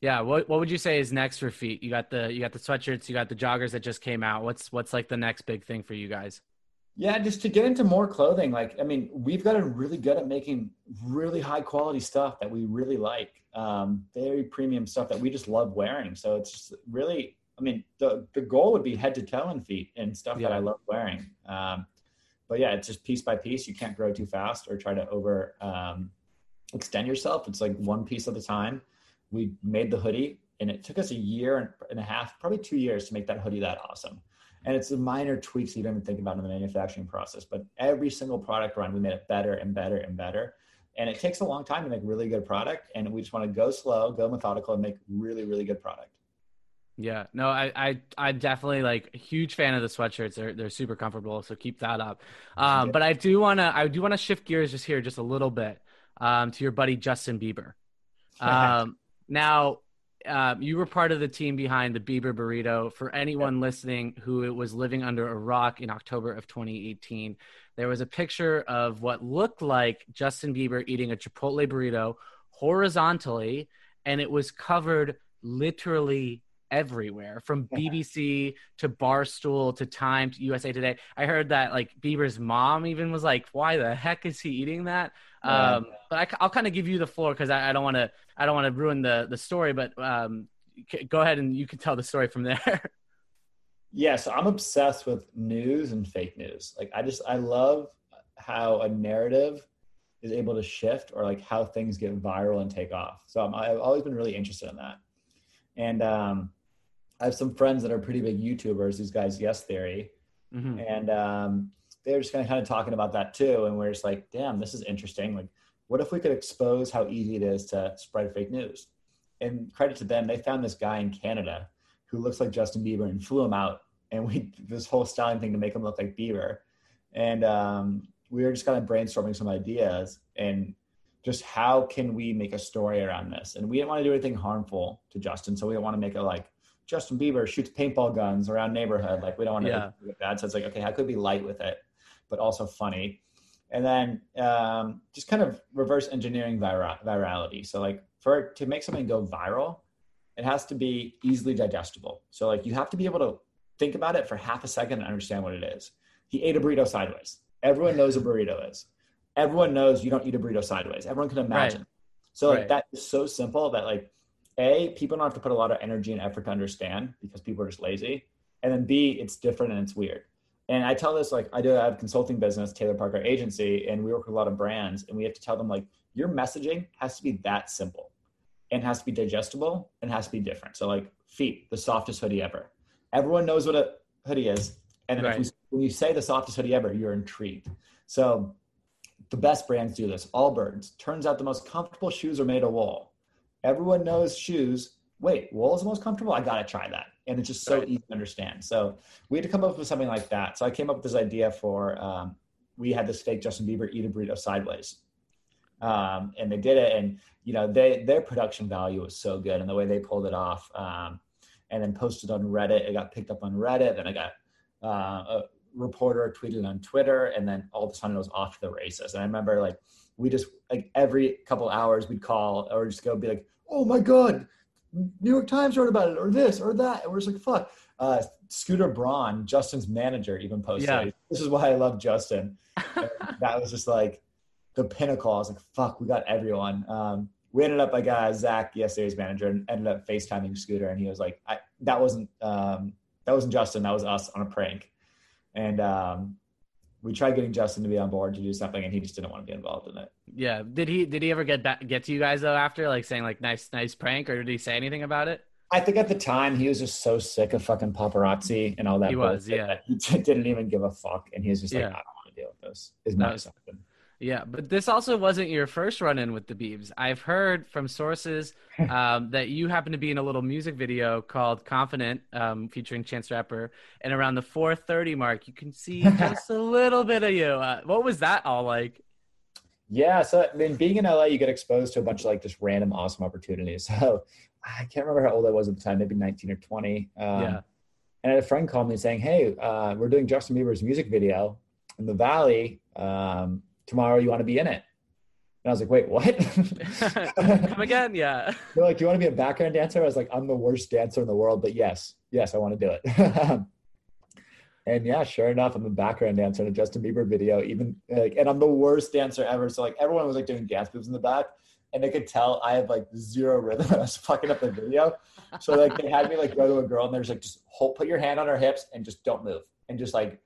Yeah, what what would you say is next for Feat? You got the you got the sweatshirts, you got the joggers that just came out. What's what's like the next big thing for you guys? Yeah, just to get into more clothing. Like, I mean, we've gotten really good at making really high quality stuff that we really like. Um, very premium stuff that we just love wearing. So it's really, I mean, the the goal would be head to toe and feet and stuff yeah. that I love wearing. Um, but yeah, it's just piece by piece. You can't grow too fast or try to over um, extend yourself. It's like one piece at a time. We made the hoodie, and it took us a year and a half, probably two years, to make that hoodie that awesome. And it's the minor tweaks you don't even think about in the manufacturing process. But every single product run, we made it better and better and better. And it takes a long time to make really good product. And we just want to go slow, go methodical, and make really, really good product. Yeah, no, I, I, I definitely like huge fan of the sweatshirts. They're, they're super comfortable. So keep that up. Um, but I do want to, I do want to shift gears just here, just a little bit, um, to your buddy, Justin Bieber. Um, now um, you were part of the team behind the Bieber burrito. For anyone listening who was living under a rock in October of 2018, there was a picture of what looked like Justin Bieber eating a Chipotle burrito horizontally, and it was covered literally everywhere from BBC to Barstool to Time to USA Today. I heard that like Bieber's mom even was like, "Why the heck is he eating that?" Yeah. Um, but I, will kind of give you the floor because I, I, don't want to I don't want to ruin the the story. But um, go ahead and you can tell the story from there. yeah, so I'm obsessed with news and fake news. Like I just I love how a narrative is able to shift or like how things get viral and take off. So i have always been really interested in that. And um, I have some friends that are pretty big YouTubers. These guys, Yes Theory, mm-hmm. and um, they're just kind of kind of talking about that too. And we're just like, damn, this is interesting. Like, what if we could expose how easy it is to spread fake news? And credit to them, they found this guy in Canada who looks like Justin Bieber and flew him out. And we this whole styling thing to make him look like Bieber. And um, we were just kind of brainstorming some ideas and just how can we make a story around this? And we didn't want to do anything harmful to Justin, so we didn't want to make it like Justin Bieber shoots paintball guns around neighborhood. Like we don't want to yeah. it bad. So it's like, okay, how could we be light with it? but also funny. And then um, just kind of reverse engineering vir- virality. So like for to make something go viral, it has to be easily digestible. So like you have to be able to think about it for half a second and understand what it is. He ate a burrito sideways. Everyone knows a burrito is. Everyone knows you don't eat a burrito sideways. Everyone can imagine. Right. So like right. that is so simple that like a people don't have to put a lot of energy and effort to understand because people are just lazy. And then B, it's different and it's weird. And I tell this like I do have consulting business, Taylor Parker Agency, and we work with a lot of brands, and we have to tell them like your messaging has to be that simple, and has to be digestible, and has to be different. So like Feat, the softest hoodie ever. Everyone knows what a hoodie is, and then right. we, when you say the softest hoodie ever, you're intrigued. So the best brands do this. Allbirds turns out the most comfortable shoes are made of wool. Everyone knows shoes wait, wool is the most comfortable. I gotta try that, and it's just so right. easy to understand. So we had to come up with something like that. So I came up with this idea for um, we had this fake Justin Bieber eat a burrito sideways, um, and they did it, and you know they their production value was so good, and the way they pulled it off, um, and then posted on Reddit. It got picked up on Reddit. Then I got uh, a reporter tweeted on Twitter, and then all of a sudden it was off to the races. And I remember like we just like every couple hours we'd call or just go be like, oh my god New York Times wrote about it, or this, or that. And we're just like, fuck. Uh, Scooter Braun, Justin's manager, even posted. Yeah. This is why I love Justin. that was just like the pinnacle. I was like, fuck, we got everyone. Um, we ended up like uh, Zach, Yes Theory's manager, and ended up FaceTiming Scooter, and he was like, I, "That wasn't um, that wasn't Justin. That was us on a prank." And um, we tried getting Justin to be on board to do something, and he just didn't want to be involved in it. Yeah. Did he? Did he ever get back get to you guys though after like saying like nice nice prank, or did he say anything about it? I think at the time he was just so sick of fucking paparazzi and all that. He was, yeah. He didn't even give a fuck, and he was just like, yeah. I don't want to deal with this. Is my something. Yeah, but this also wasn't your first run in with the Beebs. I've heard from sources um, that you happen to be in a little music video called "Confident," um, featuring Chance Rapper, and around the 4:30 mark, you can see just a little bit of you. Uh, what was that all like? Yeah, so I mean, being in LA, you get exposed to a bunch of like just random awesome opportunities. So I can't remember how old I was at the time, maybe 19 or 20. Um, yeah. And I had a friend call me saying, "Hey, uh, we're doing Justin Bieber's music video in the Valley." Um, tomorrow you want to be in it. And I was like, wait, what? Come again? Yeah. They're like, do you want to be a background dancer? I was like, I'm the worst dancer in the world, but yes, yes, I want to do it. and yeah, sure enough, I'm a background dancer in a Justin Bieber video, even like, and I'm the worst dancer ever. So like everyone was like doing dance moves in the back and they could tell I had like zero rhythm. I was fucking up the video. So like they had me like go to a girl and they're just like, just hold, put your hand on her hips and just don't move. And just like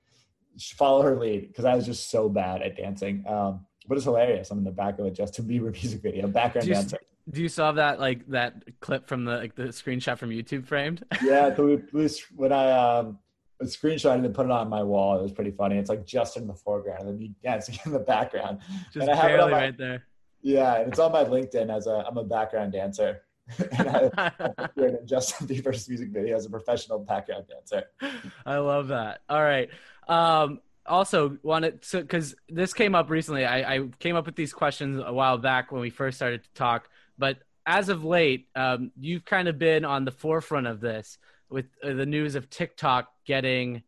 follow her lead because I was just so bad at dancing. Um, but it's hilarious. I'm in the back of a Justin Bieber music video, background do you, dancer. Do you have that like that clip from the like the screenshot from YouTube framed? yeah, we, we, when I um screenshot and put it on my wall, it was pretty funny. It's like Justin the foreground and then me dancing in the background. Just barely my, right there. Yeah, and it's on my LinkedIn as a I'm a background dancer. and I, appeared in Justin Bieber's music video as a professional background dancer. I love that. All right. Um, also wanted to because this came up recently. I, I, came up with these questions a while back when we first started to talk, but as of late, um, you've kind of been on the forefront of this with uh, the news of TikTok getting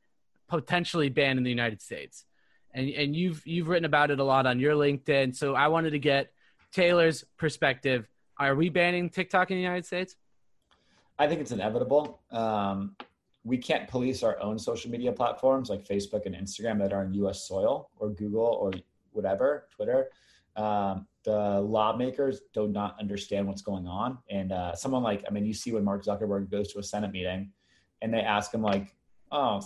potentially banned in the United States, and and you've you've written about it a lot on your LinkedIn. So I wanted to get Taylor's perspective. Are we banning TikTok in the United States? I think it's inevitable. Um, we can't police our own social media platforms like Facebook and Instagram that are on US soil or Google or whatever, Twitter. Um, the lawmakers do not understand what's going on. And uh, someone like, I mean, you see when Mark Zuckerberg goes to a Senate meeting and they ask him, like, oh,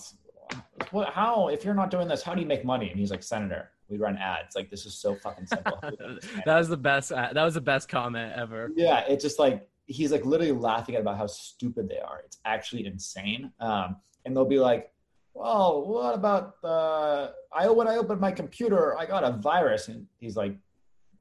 what, how, if you're not doing this, how do you make money? And he's like, Senator, we run ads. Like, this is so fucking simple. that was the best. Uh, that was the best comment ever. Yeah. It's just like, he's like literally laughing about how stupid they are. It's actually insane. Um, and they'll be like, "Well, what about the? I when I opened my computer, I got a virus." And he's like,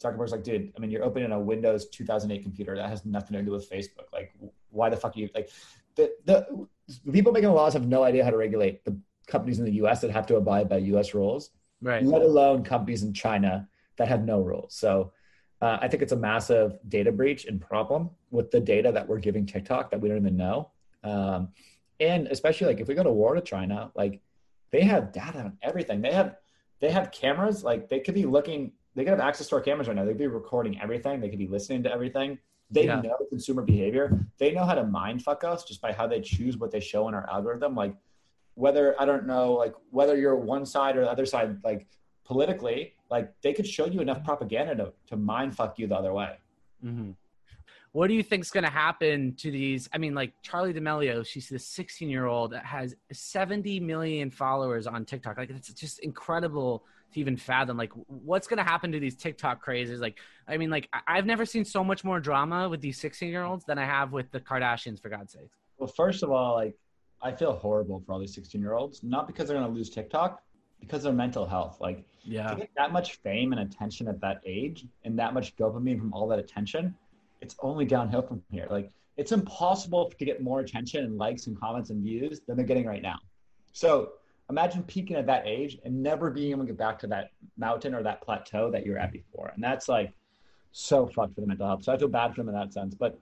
Zuckerberg's like, "Dude, I mean, you're opening a Windows 2008 computer that has nothing to do with Facebook. Like, why the fuck are you like?" The the, the people making the laws have no idea how to regulate the companies in the U.S. that have to abide by U.S. rules, right? Let alone companies in China that have no rules. So uh, I think it's a massive data breach and problem with the data that we're giving TikTok that we don't even know. Um, and especially like if we go to war to China, like they have data on everything. They have they have cameras. Like they could be looking. They could have access to our cameras right now. They could be recording everything. They could be listening to everything. They yeah. know consumer behavior. They know how to mind fuck us just by how they choose what they show in our algorithm. Like whether I don't know, like whether you're one side or the other side, like politically, like they could show you enough propaganda to, to mind fuck you the other way. Mm-hmm. What do you think is going to happen to these? I mean, like Charlie D'Amelio, she's this 16 year old that has 70 million followers on TikTok. Like, it's just incredible to even fathom. Like, what's going to happen to these TikTok crazes? Like, I mean, like, I've never seen so much more drama with these 16 year olds than I have with the Kardashians, for God's sakes. Well, first of all, like, I feel horrible for all these 16 year olds, not because they're going to lose TikTok, because of their mental health. Like, yeah, to get that much fame and attention at that age and that much dopamine from all that attention, it's only downhill from here. Like, it's impossible to get more attention and likes and comments and views than they're getting right now. So imagine peaking at that age and never being able to get back to that mountain or that plateau that you were at before. And that's like so fucked for the mental health. So I feel bad for them in that sense. But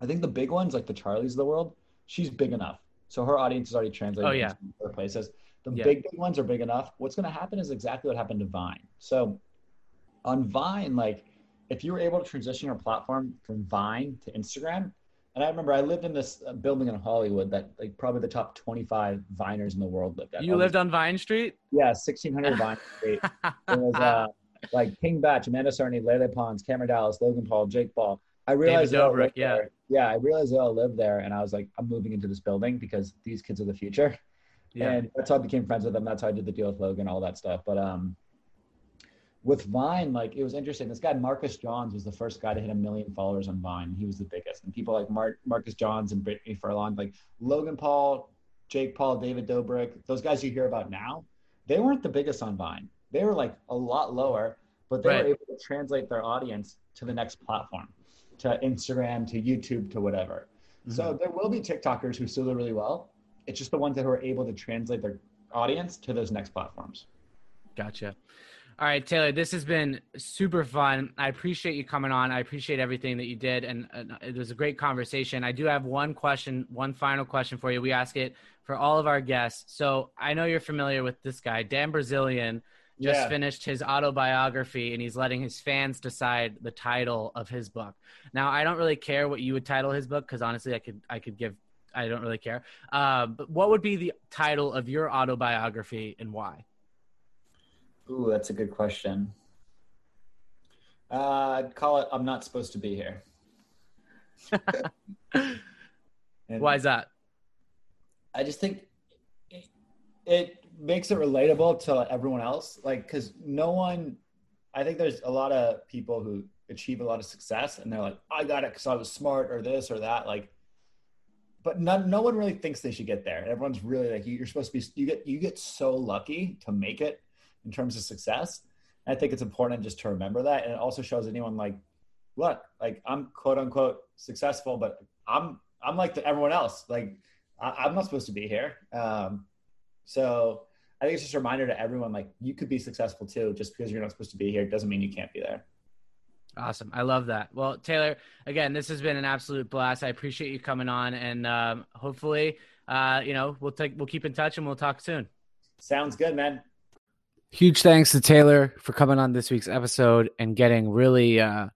I think the big ones, like the Charlies of the world, she's big enough. So her audience is already translated oh, yeah. to other places. The yeah. big, big ones are big enough. What's going to happen is exactly what happened to Vine. So on Vine, like if you were able to transition your platform from Vine to Instagram, and I remember I lived in this uh, building in Hollywood that like probably the top 25 viners in the world lived at. You lived on Vine Street? Yeah, 1600 Vine Street. It was uh, like King Bach, Amanda Cerny, Lele Pons, Cameron Dallas, Logan Paul, Jake Paul. I realized David Dobrik, yeah. There. Yeah, I realized they all lived there, and I was like, I'm moving into this building because these kids are the future. Yeah. And that's how I became friends with them. That's how I did the deal with Logan, all that stuff. But um, with Vine, like it was interesting. This guy Marcus Johns was the first guy to hit a million followers on Vine. He was the biggest, and people like Mar- Marcus Johns and Brittany Furlan, like Logan Paul, Jake Paul, David Dobrik, those guys you hear about now, they weren't the biggest on Vine. They were like a lot lower, but they right. were able to translate their audience to the next platform, to Instagram, to YouTube, to whatever. Mm-hmm. So there will be TikTokers who still do really well. It's just the ones that are able to translate their audience to those next platforms. Gotcha. All right, Taylor, this has been super fun. I appreciate you coming on. I appreciate everything that you did, and, and it was a great conversation. I do have one question, one final question for you. We ask it for all of our guests. So I know you're familiar with this guy, Dan Bilzerian. Just yeah. finished his autobiography, and he's letting his fans decide the title of his book. Now, I don't really care what you would title his book because honestly, I could I could give I don't really care. Uh, but what would be the title of your autobiography and why? Ooh, that's a good question. Uh, I'd call it "I'm Not Supposed to Be Here." Why is that? I just think it, it makes it relatable to everyone else. Like, because no one, I think there's a lot of people who achieve a lot of success and they're like, I got it because I was smart or this or that. Like, but no, no one really thinks they should get there. Everyone's really like, you're supposed to be, you get, you get so lucky to make it in terms of success. And I think it's important just to remember that. And it also shows anyone like, look, like I'm quote unquote successful, but I'm I'm like everyone else. Like I, am not supposed to be here. Um, so I think it's just a reminder to everyone like you could be successful too. Just because you're not supposed to be here doesn't mean you can't be there. Awesome. I love that. Well, Taylor, again, this has been an absolute blast. I appreciate you coming on, and um, hopefully, uh, you know, we'll take we'll keep in touch and we'll talk soon. Sounds good, man. Huge thanks to Taylor for coming on this week's episode and getting really, uh,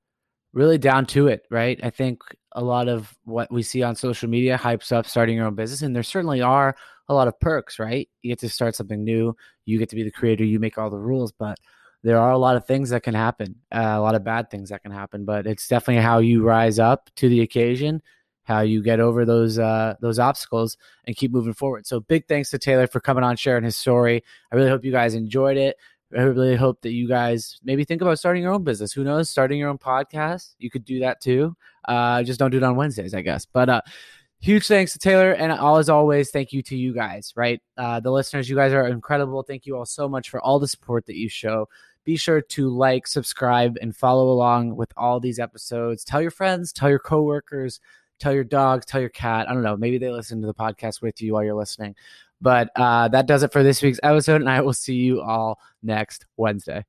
really down to it. Right. I think a lot of what we see on social media hypes up starting your own business, and there certainly are a lot of perks. Right. You get to start something new. You get to be the creator. You make all the rules, but there are a lot of things that can happen, uh, a lot of bad things that can happen. But it's definitely how you rise up to the occasion how you get over those uh, those obstacles and keep moving forward. So big thanks to Taylor for coming on, sharing his story. I really hope you guys enjoyed it. I really hope that you guys maybe think about starting your own business. Who knows? Starting your own podcast, you could do that too. Uh, just don't do it on Wednesdays, I guess. But uh, huge thanks to Taylor, and all as always, thank you to you guys. Right, uh, the listeners, you guys are incredible. Thank you all so much for all the support that you show. Be sure to like, subscribe, and follow along with all these episodes. Tell your friends, tell your coworkers tell your dogs, tell your cat. I don't know. Maybe they listen to the podcast with you while you're listening. But uh, that does it for this week's episode, and I will see you all next Wednesday.